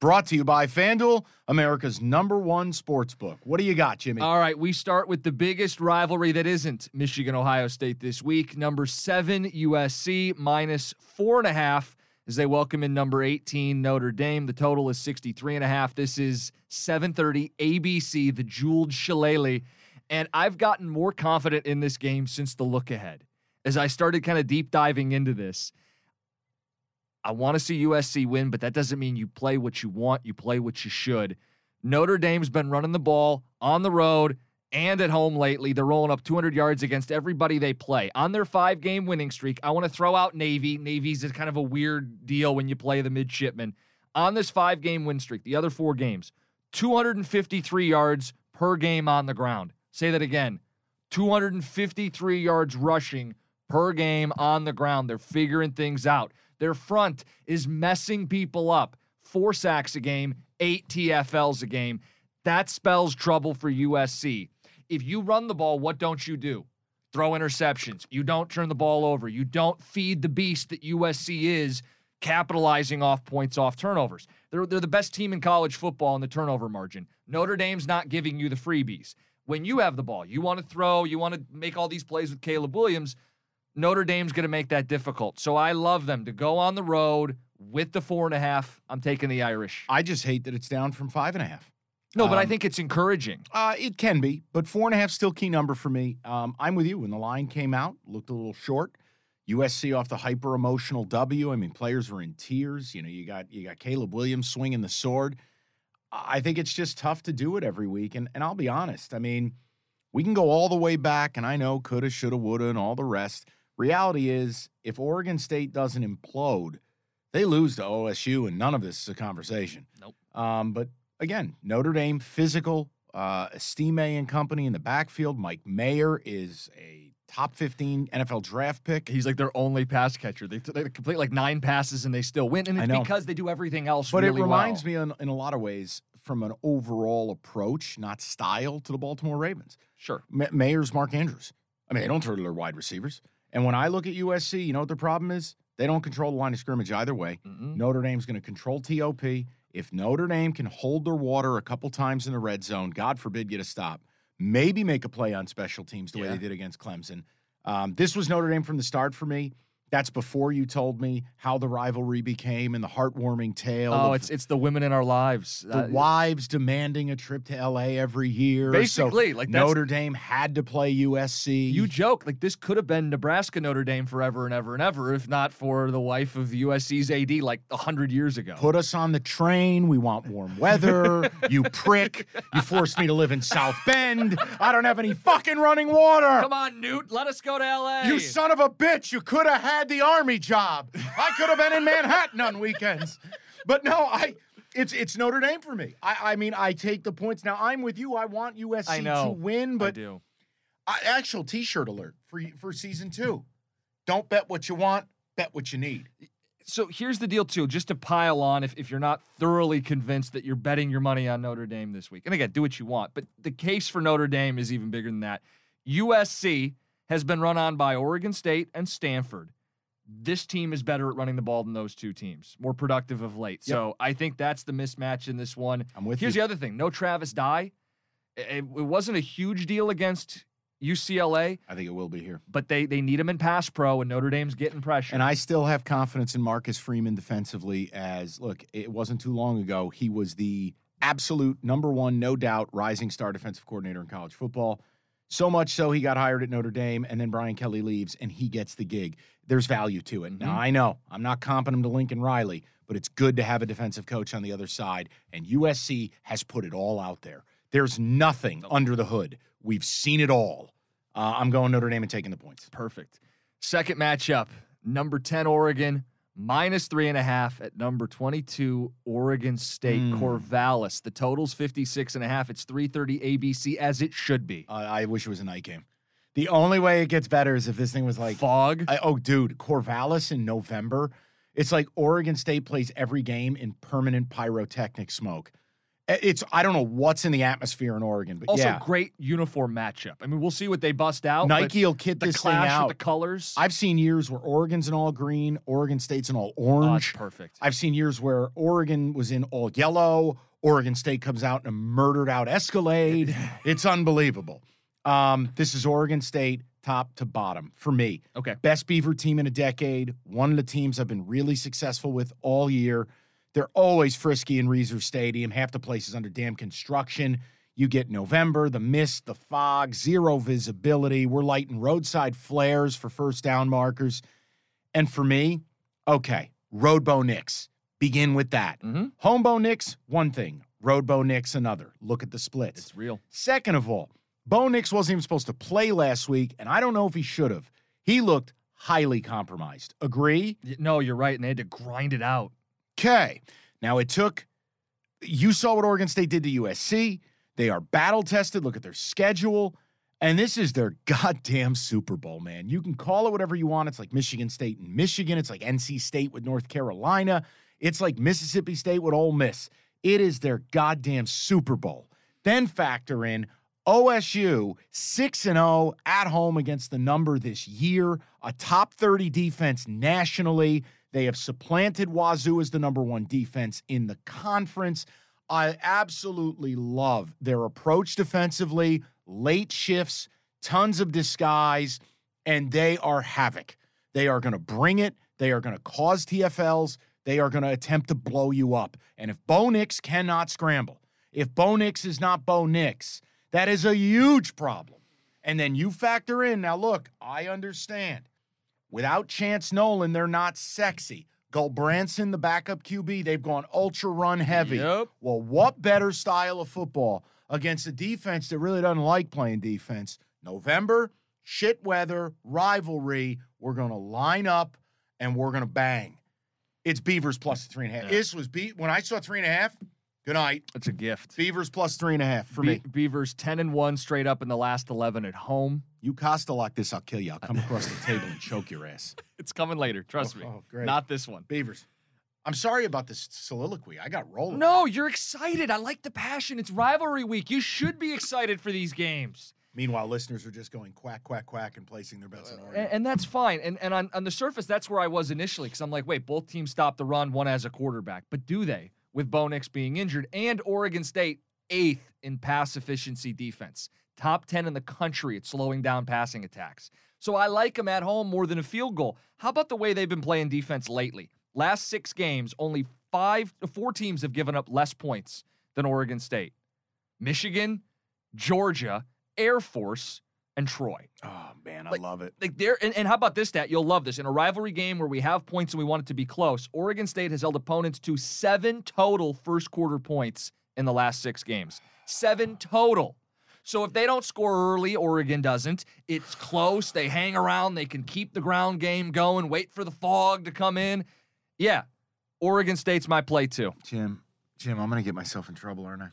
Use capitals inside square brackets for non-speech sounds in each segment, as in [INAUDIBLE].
Brought to you by FanDuel, America's number one sports book. What do you got, Jimmy? All right, we start with the biggest rivalry that isn't Michigan Ohio State this week. Number seven, USC, minus four and a half as they welcome in number 18, Notre Dame. The total is 63 and a half. This is 730 ABC, the jeweled shillelagh. And I've gotten more confident in this game since the look ahead. As I started kind of deep diving into this, I want to see USC win, but that doesn't mean you play what you want. You play what you should. Notre Dame's been running the ball on the road and at home lately. They're rolling up 200 yards against everybody they play. On their five game winning streak, I want to throw out Navy. Navy's is kind of a weird deal when you play the midshipmen. On this five game win streak, the other four games, 253 yards per game on the ground. Say that again 253 yards rushing per game on the ground. They're figuring things out. Their front is messing people up. Four sacks a game, eight TFLs a game. That spells trouble for USC. If you run the ball, what don't you do? Throw interceptions. You don't turn the ball over. You don't feed the beast that USC is, capitalizing off points off turnovers. They're, they're the best team in college football in the turnover margin. Notre Dame's not giving you the freebies. When you have the ball, you want to throw, you want to make all these plays with Caleb Williams. Notre Dame's going to make that difficult. So I love them to go on the road with the four and a half. I'm taking the Irish. I just hate that it's down from five and a half. No, but I Um, think it's encouraging. Uh, it can be, but four and a half still key number for me. Um, I'm with you. When the line came out, looked a little short. USC off the hyper emotional W. I mean, players were in tears. You know, you got you got Caleb Williams swinging the sword. I think it's just tough to do it every week. And and I'll be honest. I mean, we can go all the way back, and I know coulda, shoulda, woulda, and all the rest. Reality is, if Oregon State doesn't implode, they lose to OSU, and none of this is a conversation. Nope. Um, but again, Notre Dame physical, uh, Estime and company in the backfield. Mike Mayer is a top 15 NFL draft pick. He's like their only pass catcher. They, they complete like nine passes and they still win. And it's because they do everything else But really it reminds well. me in, in a lot of ways from an overall approach, not style, to the Baltimore Ravens. Sure. Ma- Mayer's Mark Andrews. I mean, they don't throw to their wide receivers. And when I look at USC, you know what the problem is? They don't control the line of scrimmage either way. Mm-mm. Notre Dame's going to control TOP. If Notre Dame can hold their water a couple times in the red zone, God forbid get a stop, maybe make a play on special teams the way they did against Clemson. Um, this was Notre Dame from the start for me. That's before you told me how the rivalry became and the heartwarming tale. Oh, it's it's the women in our lives. the Uh, wives demanding a trip to LA every year. Basically, so like, Notre Dame had to play USC. you joke like this could have been Nebraska Notre Dame forever and ever and ever if not for the wife of USC's AD like hundred years ago. put us on the train. We want warm weather. [LAUGHS] you prick. You forced me to live in South Bend. I don't have any fucking running water. Come on, Knute, let us go to LA. You son of a bitch. You could have had the army job. I could have been in Manhattan on weekends. But no, I it's it's Notre Dame for me. I, I mean, I take the points. Now I'm with you. I want USC I to win, I but do. I, actual t-shirt alert for for season two. Don't bet what you want, bet what you need. So here's the deal, too, just to pile on if, if you're not thoroughly convinced that you're betting your money on Notre Dame this week. And again, do what you want. But the case for Notre Dame is even bigger than that. USC has been run on by Oregon State and Stanford. This team is better at running the ball than those two teams, more productive of late. So I think that's the mismatch in this one. I'm with Here's you. the other thing no Travis Dye. It, it wasn't a huge deal against UCLA, I think it will be here. but they they need him in pass pro, and Notre Dame's getting pressure. And I still have confidence in Marcus Freeman defensively. As look, it wasn't too long ago he was the absolute number one, no doubt, rising star defensive coordinator in college football. So much so he got hired at Notre Dame, and then Brian Kelly leaves, and he gets the gig. There's value to it. Now Mhm. I know I'm not comping him to Lincoln Riley, but it's good to have a defensive coach on the other side. And USC has put it all out there. There's nothing under the hood. We've seen it all. Uh, I'm going Notre Dame and taking the points. Perfect. Second matchup, number 10 Oregon, minus three and a half at number 22 Oregon State, Mm. Corvallis. The total's 56 and a half. It's 330 ABC as it should be. Uh, I wish it was a night game. The only way it gets better is if this thing was like, Fog. I, oh, dude, Corvallis in November. It's like Oregon State plays every game in permanent pyrotechnic smoke. It's I don't know what's in the atmosphere in Oregon, but also, yeah, great uniform matchup. I mean, we'll see what they bust out. Nike will kit the this thing clash out. of the colors. I've seen years where Oregon's in all green, Oregon State's in all Oh, orange. perfect. I've seen years where Oregon was in all yellow. Oregon State comes out in a murdered out Escalade. [LAUGHS] it's unbelievable. Um, this is Oregon State top to bottom for me. okay. Best Beaver team in a decade. One of the teams I've been really successful with all year. They're always frisky in Reser Stadium. Half the place is under damn construction. You get November, the mist, the fog, zero visibility. We're lighting roadside flares for first down markers. And for me, okay, Road Bo Nix. Begin with that. hmm Home Bo Nix, one thing. Road Bo Nix, another. Look at the splits. It's real. Second of all, Bo Nix wasn't even supposed to play last week, and I don't know if he should have. He looked highly compromised. Agree? No, you're right. And they had to grind it out. Okay. Now it took, you saw what Oregon State did to USC. They are battle tested. Look at their schedule. And this is their [LAUGHS] goddamn Super Bowl, man. You can call it whatever you want. It's like Michigan State and Michigan. It's like NC State with North Carolina. It's like Mississippi State with Ole Miss. It is their goddamn Super Bowl. Then factor in OSU 6 and 0 at home against the number this year, a top 30 defense nationally. They have supplanted Wazzu as the number one defense in the conference. I absolutely love their approach defensively, late shifts, tons of disguise, and they are havoc. They are going to bring it. They are going to cause TFLs. They are going to attempt to blow you up. And if Bo Nix cannot scramble, if Bo Nix is not Bo Nix, that is a huge problem. And then you factor in now, look, I understand. Without Chance Nolan, they're not sexy. Branson, the backup QB, they've gone ultra run heavy. Yep. Well, what better style of football against a defense that really doesn't like playing defense? November, shit weather, rivalry. We're going to line up and we're going to bang. It's Beavers plus three and a half. Yeah. This was beat when I saw three and a half. Good night. It's a gift. Beavers plus three and a half for Be- me. Beavers 10 and 1 straight up in the last 11 at home. You Costa lock this, I'll kill you. I'll come across the table and choke your ass. [LAUGHS] It's coming later. Trust Oh, me. oh, great. Not this one. Beavers. I'm sorry about this soliloquy. I got rolling. No, you're excited. I like the passion. It's rivalry week. You should be excited for these games. Meanwhile, listeners are just going quack, quack, quack and placing their bets in order. And, and that's fine. And and on, on the surface, that's where I was initially because I'm like, wait, both teams stop the run, one has a quarterback. But do they? With Bo Nix being injured and Oregon State eighth in pass efficiency defense, top 10 in the country at slowing down passing attacks. So I like them at home more than a field goal. How about the way they've been playing defense lately? Last six games, only five, four teams have given up less points than Oregon State Michigan, Georgia, Air Force, and Troy. Oh, man, I Like- love it. like there and, and how about this stat you'll love this. In a rivalry game where we have points and we want it to be close oregon state has held opponents to seven total first quarter points in the last six games. Seven total. So if they don't score early oregon doesn't. It's close. They hang around. They can keep the ground game going wait for the fog to come in. Yeah oregon state's my play too. Jim, Jim, I'm going to get myself in trouble, aren't I?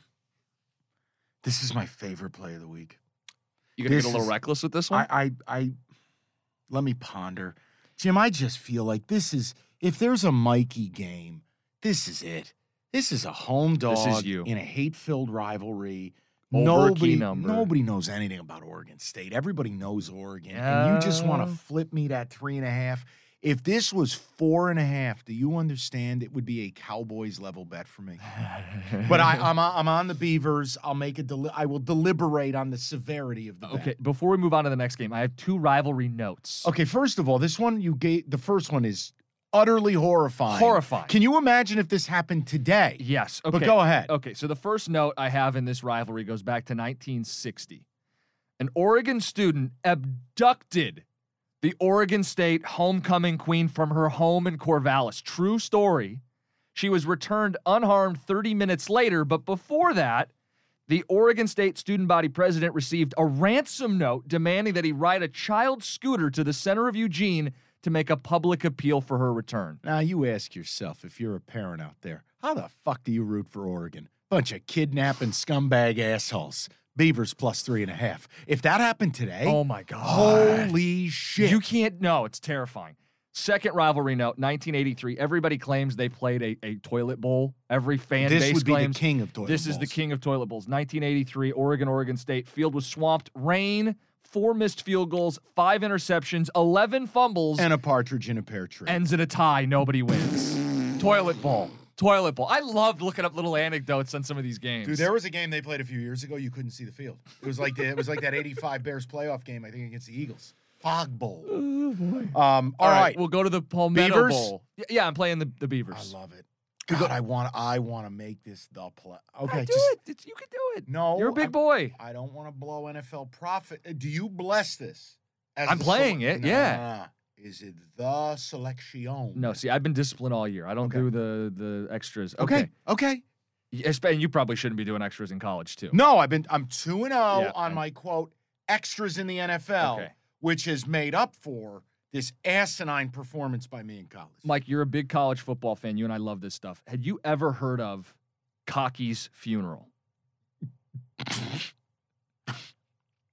This is my favorite play of the week. You gonna This get a little is- reckless with this one I, I, I, let me ponder. Jim, I just feel like this is, if there's a Mikey game, this is it. This is a home dog This is you. in a hate-filled rivalry. Over nobody, nobody knows anything about Oregon State. Everybody knows Oregon, and you just want to flip me that three and a half. If this was four and a half, do you understand? It would be a Cowboys level bet for me. but I, I'm on- I'm on the Beavers. I'll make a deli- I will deliberate on the severity of the bet. Okay, before we move on to the next game, I have two rivalry notes. Okay, first of all, this one you gave the first one is utterly horrifying. Horrifying. Can you imagine if this happened today? Yes. Okay. But go ahead. Okay, so the first note I have in this rivalry goes back to 1960. An Oregon student abducted the Oregon State homecoming queen from her home in Corvallis. True story. She was returned unharmed 30 minutes later, but before that, the Oregon State student body president received a ransom note demanding that he ride a child scooter to the center of Eugene to make a public appeal for her return. Now you ask yourself if you're a parent out there, how the fuck do you root for Oregon? Bunch of kidnapping scumbag assholes. Beavers plus three and a half. If that happened today, Oh my God. holy shit! You can't. No, it's terrifying. Second rivalry note, 1983. Everybody claims they played a, a toilet bowl. Every fan this base would be claims the king of toilet this is the king of toilet bowls. 1983, Oregon, Oregon State. Field was swamped. Rain, four missed field goals, five interceptions, 11 fumbles. and a partridge in a pear tree. ends in a tie. Nobody wins. toilet bowl. Toilet bowl. I loved looking up little anecdotes on some of these games. Dude, there was a game they played a few years ago. You couldn't see the field. It was like the, it was like that '85 Bears playoff game. I think against the Eagles. Fog Bowl. oh boy. Um, All right, We'll, we'll go to the Palmetto Beavers? Bowl. Yeah, I'm playing the, the Beavers. I love it. God, I want I want to make this the play. Okay, do just it. It's- you can do it. no. You're a big I'm- boy. I don't want to blow NFL profit. Uh, Do you bless this? as I'm playing it, yeah. Nah. Is it the selection? No, see, I've been disciplined all year. I don't Okay. do the the extras. Okay. Okay. Yes, And you probably shouldn't be doing extras in college too. No, I've been. I'm two and zero Yeah, on my quote extras in the NFL, Okay. which has made up for this asinine performance by me in college. Mike, you're a big college football fan. You and I love this stuff. Had you ever heard of Cocky's funeral? [LAUGHS]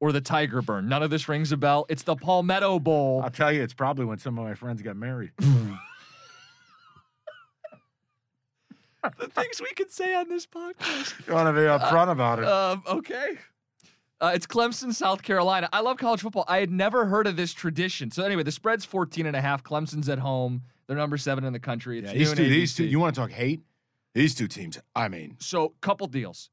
or the Tiger Burn? None of this rings a bell. It's the Palmetto Bowl. I'll tell you, it's probably when some of my friends got married. [LAUGHS] [LAUGHS] the things we can say on this podcast. you want to be upfront about it? Um, okay. Uh, it's Clemson, South Carolina. I love college football. I had never heard of this tradition. So anyway, the spread's 14 and a half. Clemson's at home. They're number seven in the country. It's yeah, these two, these two. You want to talk hate? These two teams. I mean, So, couple deals.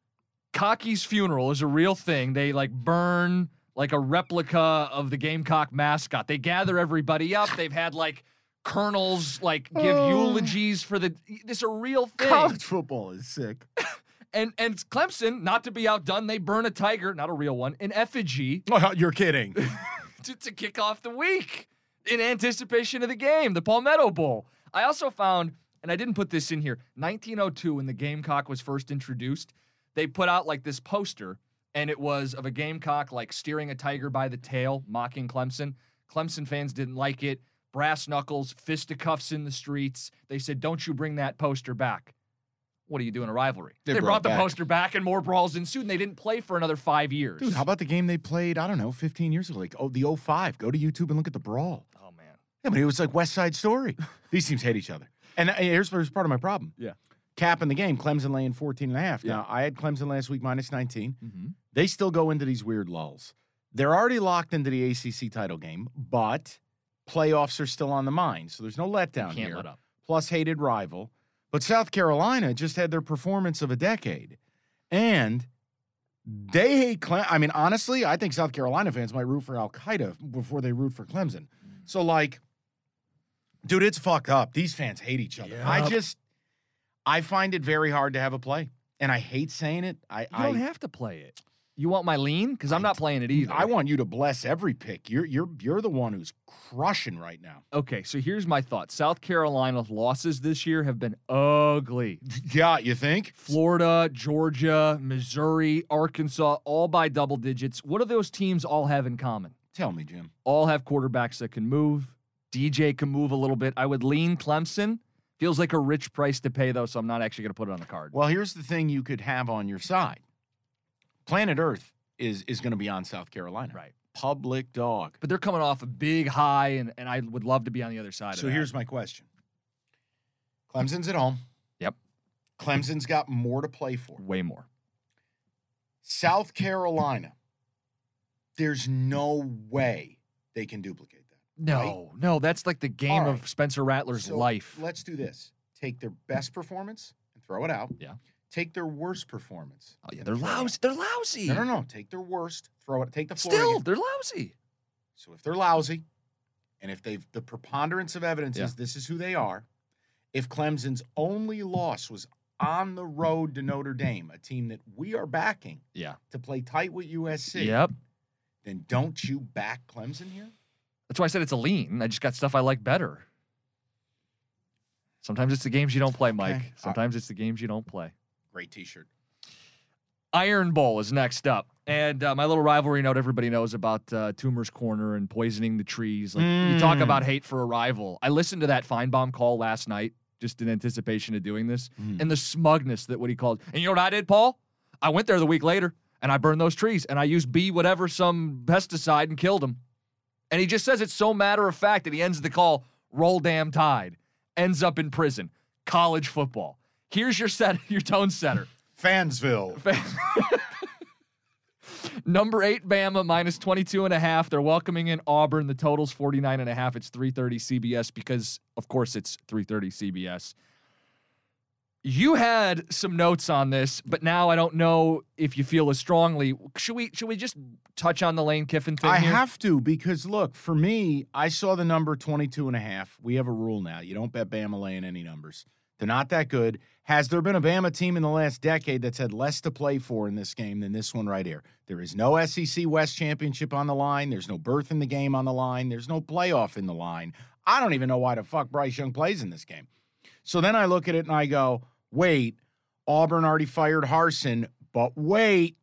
Cocky's funeral is a real thing. They like burn like a replica of the Gamecock mascot. They gather everybody up. They've had like colonels like give Oh. eulogies for the. This is a real thing. college football is sick. [LAUGHS] And and Clemson, not to be outdone, they burn a tiger, not a real one, in effigy Oh, you're kidding. [LAUGHS] to, to kick off the week in anticipation of the game, the Palmetto Bowl. I also found, and I didn't put this in here, 1902 when the Gamecock was first introduced, they put out like this poster, and it was of a Gamecock like steering a tiger by the tail, mocking Clemson. Clemson fans didn't like it. Brass knuckles, fisticuffs in the streets. They said, "Don't you bring that poster back." What are you doing a rivalry? They They, brought brought the poster back, and more brawls ensued. And they didn't play for another five years. Dude, how about the game they played, I don't know, 15 years ago? Like, oh, the 05. Go to YouTube and look at the brawl. oh man, Yeah, but it was like West Side Story. [LAUGHS] These teams hate each other. And uh, here's, here's part of my problem. Yeah. Cap in the game, Clemson laying 14 and a half. Yeah. Now, I had Clemson last week minus 19. mm-hmm. They still go into these weird lulls. They're already locked into the ACC title game, but playoffs are still on the mind. So there's no letdown here. let. Plus hated rival. But South Carolina just had their performance of a decade. And they hate Clemson. I mean, honestly, I think South Carolina fans might root for Al Qaeda before they root for Clemson. So, like, dude, it's fucked up. These fans hate each other. I just, I find it very hard to have a play. And I hate saying it. I, You don't have to play it. You want my lean? Because I'm not playing it either. I want you to bless every pick. You're you're you're the one who's crushing right now. Okay, so here's my thought. South Carolina's losses this year have been ugly. Yeah, you think? Florida, Georgia, Missouri, Arkansas, all by double digits. What do those teams all have in common? Tell me, Jim. All have quarterbacks that can move. DJ can move a little bit. I would lean Clemson. Feels like a rich price to pay, though, so I'm not actually going to put it on the card. Well, here's the thing you could have on your side. Planet Earth is is going to be on South Carolina. Right. Public dog. But they're coming off a big high, and, and I would love to be on the other side So of that. here's my question. Clemson's at home. Yep. Clemson's got more to play for. way more. South Carolina. There's no way they can duplicate No, no, that's like the game All of. Spencer Rattler's So life. Let's do this. Take their best performance and throw it out. Yeah. Take their worst performance. Oh, yeah, they're throw it out. lousy. They're lousy. No, no, no. Take their worst, throw it. Take the floor. Still, they're lousy. So if they're lousy, and if they've the preponderance of evidence Yeah. is this is who they are, if Clemson's only loss was on the road to Notre Dame, a team that we are backing Yeah. to play tight with USC, Yep. then don't you back Clemson here? That's why I said it's a lean. I just got stuff I like better. Sometimes it's the games you don't play, Mike. Okay. Uh, Sometimes it's the games you don't play. Great T-shirt. Iron Bowl is next up. And uh, my little rivalry note everybody knows about uh, Toomer's Corner and poisoning the trees. Like you talk Mm. about hate for a rival. I listened to that Finebaum call last night just in anticipation of doing this Mm. and the smugness that what he called. And you know what I did, Paul? I went there the week later and I burned those trees and I used B whatever some pesticide and killed them. And he just says it's so matter of fact that he ends the call roll damn tide, ends up in prison, college football. Here's your set, [LAUGHS] your tone setter. Fansville. [LAUGHS] Number eight, Bama, minus 22 and a half. They're welcoming in Auburn. The total's 49 and a half. It's 330 CBS because, of course, it's 330 CBS. You had some notes on this, but now I don't know if you feel as strongly. Should we should we just touch on the Lane Kiffin thing? I here? have to because look, for me, I saw the number 22 and a half. We have a rule now. You don't bet Bama laying any numbers. They're not that good. Has there been a Bama team in the last decade that's had less to play for in this game than this one right here? There is no SEC West championship on the line. There's no berth in the game on the line. There's no playoff in the line. I don't even know why the fuck Bryce Young plays in this game. So then I look at it and I go, wait, Auburn already fired Harsin, but wait,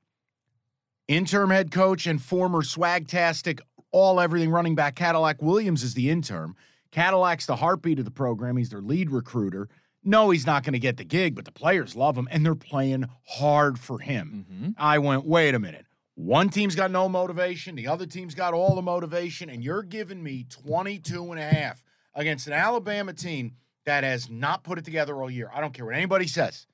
interim head coach and former swagtastic all everything running back Cadillac Williams is the interim. Cadillac's the heartbeat of the program. He's their lead recruiter. No, he's not going to get the gig, but the players love him and they're playing hard for him. Mhm. I went, wait a minute. One team's got no motivation, the other team's got all the motivation, and you're giving me 22 and a half against an Alabama team that has not put it together all year. I don't care what anybody says.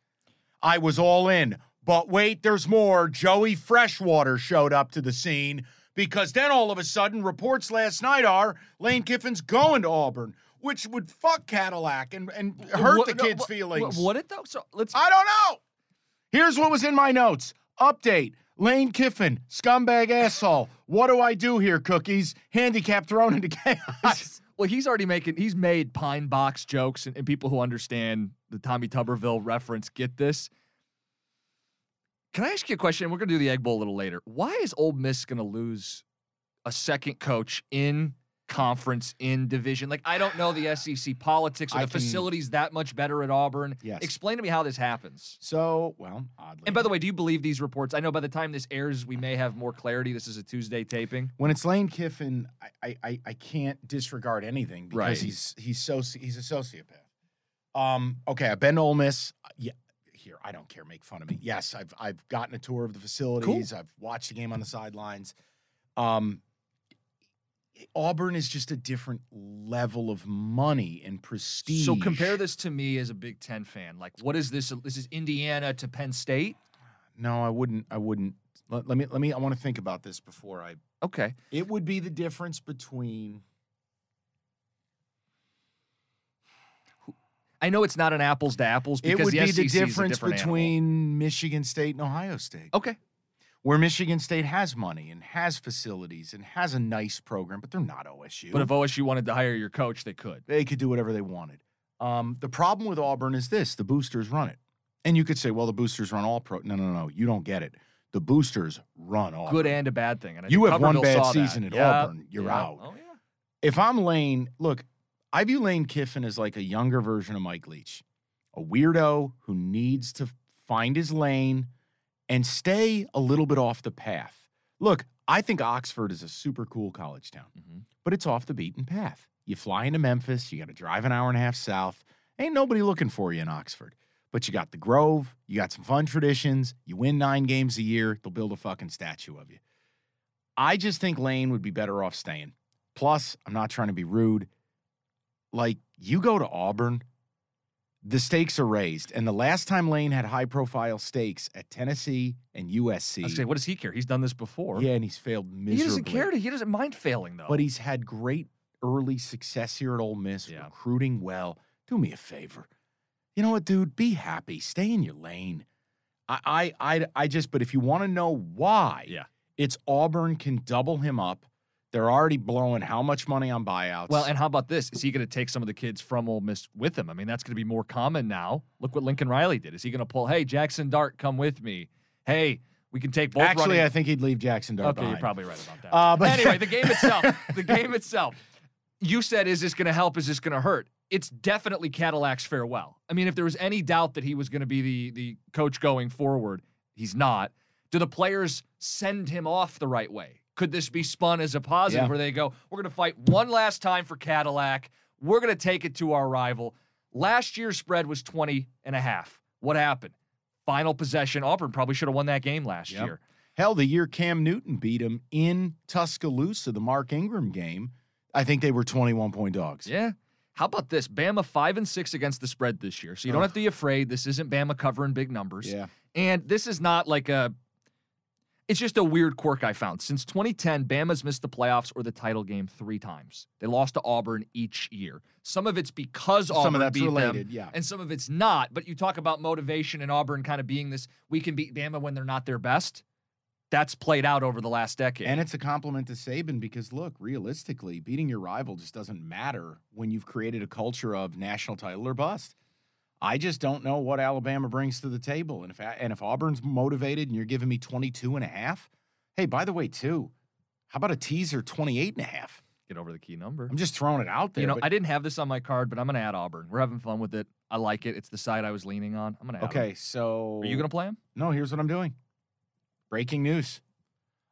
I was all in. But wait, there's more. Joey Freshwater showed up to the scene because then all of a sudden, reports last night are Lane Kiffin's going to Auburn, which would fuck Cadillac and, and hurt What- the no, kids' what- feelings. What it though? So let's. I don't know. Here's what was in my notes. Update. Lane Kiffin, scumbag asshole. What do I do here, cookies? Handicap thrown into [LAUGHS] chaos. Well, he's already making. He's made pine box jokes, and, and people who understand the Tommy Tuberville reference get this. Can I ask you a question? We're going to do the Egg Bowl a little later. Why is Ole Miss going to lose a second coach in conference in division? Like I don't know the SEC politics. or the can- facilities that much better at Auburn? Yes. Explain to me how this happens. So, well, oddly. And by the way, do you believe these reports? I know by the time this airs, we may have more clarity. This is a Tuesday taping. when it's Lane Kiffin, I, I, I, can't disregard anything because Right. he's he's so he's a sociopath. Um, okay, I've been to Ole Miss. Yeah, here I don't care. Make fun of me. Yes, I've I've gotten a tour of the facilities. I've watched the game on the sidelines. Um, Auburn is just a different level of money and prestige. So compare this to me as a Big Ten fan. Like, what is this? This is Indiana to Penn State. No, I wouldn't. I wouldn't. Let, let me. Let me. I want to think about this before I. Okay. It would be the difference between. I know it's not an apples to apples It because would the be SEC the difference animal. between Michigan State and Ohio State, Okay. Where Michigan State has money and has facilities and has a nice program, but they're not OSU. But if OSU wanted to hire your coach, they could. they could do whatever they wanted. Um, the problem with Auburn is this: the boosters run it, and you could say, "Well, the boosters run all pro." No, no, no, you don't get it. The boosters run Auburn. Good and a bad thing. And You have one bad saw that. season at Yeah, Auburn, you're yeah. out. Oh yeah. if I'm Lane, look, I view Lane Kiffin as like a younger version of Mike Leach, a weirdo who needs to find his lane and stay a little bit off the path. Look, I think Oxford is a super cool college town, Mhm. but it's off the beaten path. You fly into Memphis, you got to drive an hour and a half south. Ain't nobody looking for you in Oxford. But you got the Grove, you got some fun traditions, you win nine games a year, they'll build a fucking statue of you. I just think Lane would be better off staying. Plus, I'm not trying to be rude. Like, you go to Auburn, the stakes are raised. And the last time Lane had high profile stakes at Tennessee and I was USC, gonna say, what does he care? He's done this before. yeah, and he's failed miserably. He doesn't care. To, he doesn't mind failing though. But he's had great early success here at Ole Miss, Yeah. recruiting well. Do me a favor. You know what, dude? Be happy. Stay in your lane. I, I, I, I just. But if you want to know why, Yeah. it's Auburn can double him up. They're already blowing how much money on buyouts? Well, and how about this? Is he going to take some of the kids from Ole Miss with him? I mean, that's going to be more common now. Look what Lincoln Riley did. Is he going to pull? Hey, Jackson Dart, come with me. Hey, we can take both. actually, running- I think he'd leave Jackson Dart okay, you're probably right about that. Uh, but anyway, the game [LAUGHS] itself. the game itself. You said, is this going to help? Is this going to hurt? It's definitely Cadillac's farewell. I mean, if there was any doubt that he was going to be the the coach going forward, he's not. Do the players send him off the right way? Could this be spun as a positive Yeah. where they go, we're going to fight one last time for Cadillac. We're going to take it to our rival. Last year's spread was 20 and a half. What happened? Final possession. Auburn probably should have won that game last Yep. year. Hell, the year Cam Newton beat him in Tuscaloosa, the Mark Ingram game, I think they were 21 point dogs. Yeah. How about this? Bama five and six against the spread this year. So you don't Ugh. have to be afraid. This isn't Bama covering big numbers. Yeah. And this is not like a it's just a weird quirk I found. Since 2010, Bama's missed the playoffs or the title game three times. They lost to Auburn each year. Some of it's because Auburn Some of that's beat related, them, yeah. and some of it's not. But you talk about motivation and Auburn kind of being this: we can beat Bama when they're not their best. That's played out over the last decade. And it's a compliment to Saban because, look, realistically, beating your rival just doesn't matter when you've created a culture of national title or bust. I just don't know what Alabama brings to the table. And if and if Auburn's motivated and you're giving me 22 and a half, hey, by the way, too, how about a teaser 28 and a half? Get over the key number. I'm just throwing it out there. You know, but- I didn't have this on my card, but I'm going to add Auburn. We're having fun with it. I like it. It's the side I was leaning on. I'm going to okay, so Are you going to play him? No, here's what I'm doing. Breaking news.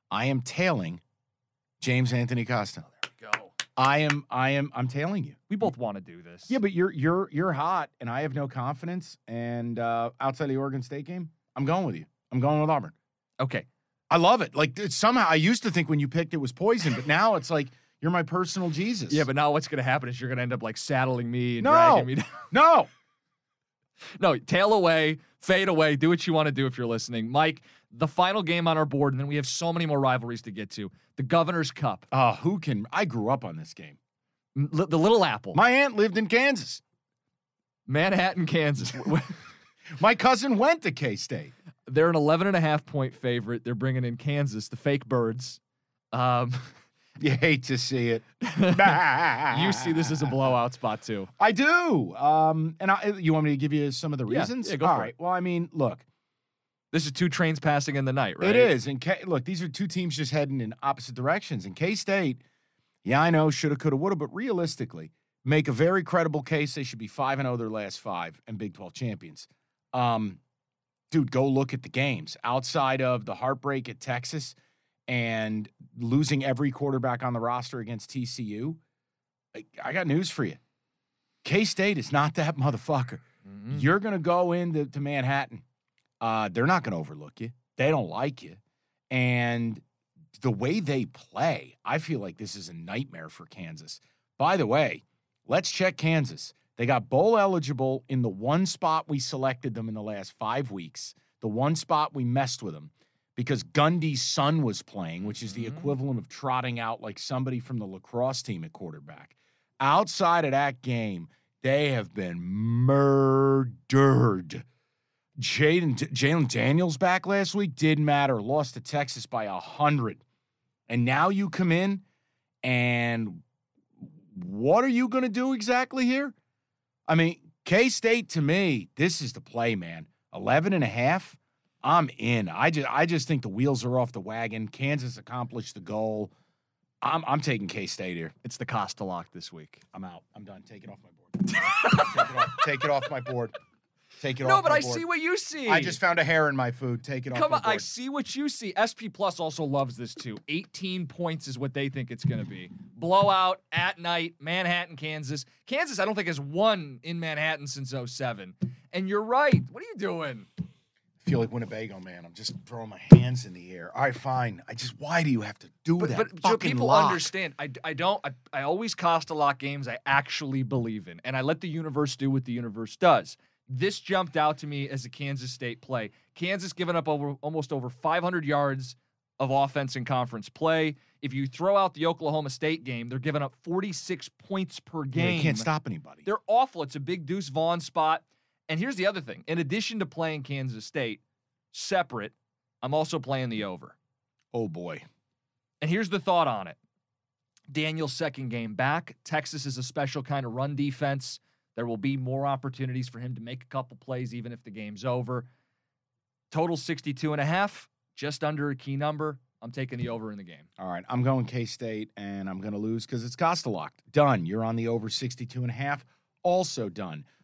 I am tailing James Anthony Costa. There we go. I am I am I'm tailing you. We both want to do this. Yeah, but you're you're you're hot and I have no confidence and uh outside of the Oregon State game, I'm going with you. I'm going with Auburn. Okay. I love it. Like it's somehow I used to think when you picked it was poison, but now it's like you're my personal Jesus. Yeah, but now what's going to happen is you're going to end up like saddling me and No. dragging me down. no. No, tail away, fade away, do what you want to do if you're listening. Mike, the final game on our board, and then we have so many more rivalries to get to. The Governor's Cup, Uh who can I grew up on this game. Li- the Little Apple, My aunt lived in Kansas. Manhattan, Kansas. [LAUGHS] [LAUGHS] My cousin went to K-State. They're an 11 and a half point favorite. They're bringing in Kansas, the fake birds. Um, [LAUGHS] You hate to see it. [LAUGHS] you see this as a blowout spot too. I do. Um, and I, you want me to give you some of the Yeah, reasons? yeah, go All for right. it. Well, I mean, look, This is two trains passing in the night, right? it is. And K, look, these are two teams just heading in opposite directions. And K State, yeah, I know, shoulda, coulda, woulda, but realistically, make a very credible case they should be five and zero their last five and Big Twelve champions. Um, dude, go look at the games outside of the heartbreak at Texas and losing every quarterback on the roster against TCU. I, I got news for you. K State is not that motherfucker. Mhm. You're going to go into to Manhattan. Uh, they're not going to overlook you. They don't like you. And the way they play, I feel like this is a nightmare for Kansas. By the way, let's check Kansas. They got bowl eligible in the one spot we selected them in the last five weeks, the one spot we messed with them because Gundy's son was playing, which is the Mhm. equivalent of trotting out like somebody from the lacrosse team at quarterback. Outside of that game, they have been murdered. Jaden Jalon Daniels back last week didn't matter. Lost to Texas by a hundred, and now you come in and what are you going to do exactly here? I mean, K State to me, this is the play, man. 11 and a half. I'm in. I just I just think the wheels are off the wagon. Kansas accomplished the goal. I'm I'm taking K State here. It's the Costa lock this week. I'm out. I'm done. Take it off my board. take, it off, my board. take it off my board. Take it No, off but my I board. see what you see. I just found a hair in my food. Take it off Come on. I see what you see. SP Plus also loves this too. 18 points is what they think it's going to be. Blowout at night, Manhattan, Kansas. Kansas, I don't think has won in Manhattan since 07. And you're right. What are you doing? Feel like Winnebago, man. I'm just throwing my hands in the air. All right, fine. I just why do you have to do But, that? but fucking people lock? understand. I, I don't. I, I always cost a lot games I actually believe in, and I let the universe do what the universe does. This jumped out to me as a Kansas State play. Kansas giving up over almost over 500 yards of offense in conference play. If you throw out the Oklahoma State game, they're giving up 46 points per game. Yeah, you can't stop anybody. They're awful. It's a big Deuce Vaughn spot. And here's the other thing in addition to playing Kansas State separate, I'm also playing the over. Oh, boy. And here's the thought on it Daniel's second game back. Texas is a special kind of run defense. There will be more opportunities for him to make a couple plays, even if the game's over. Total 62 and a half, just under a key number. I'm taking the over in the game. All right. I'm going K State, and I'm going to lose because it's Costa locked. Done. You're on the over 62 and a half. Also done.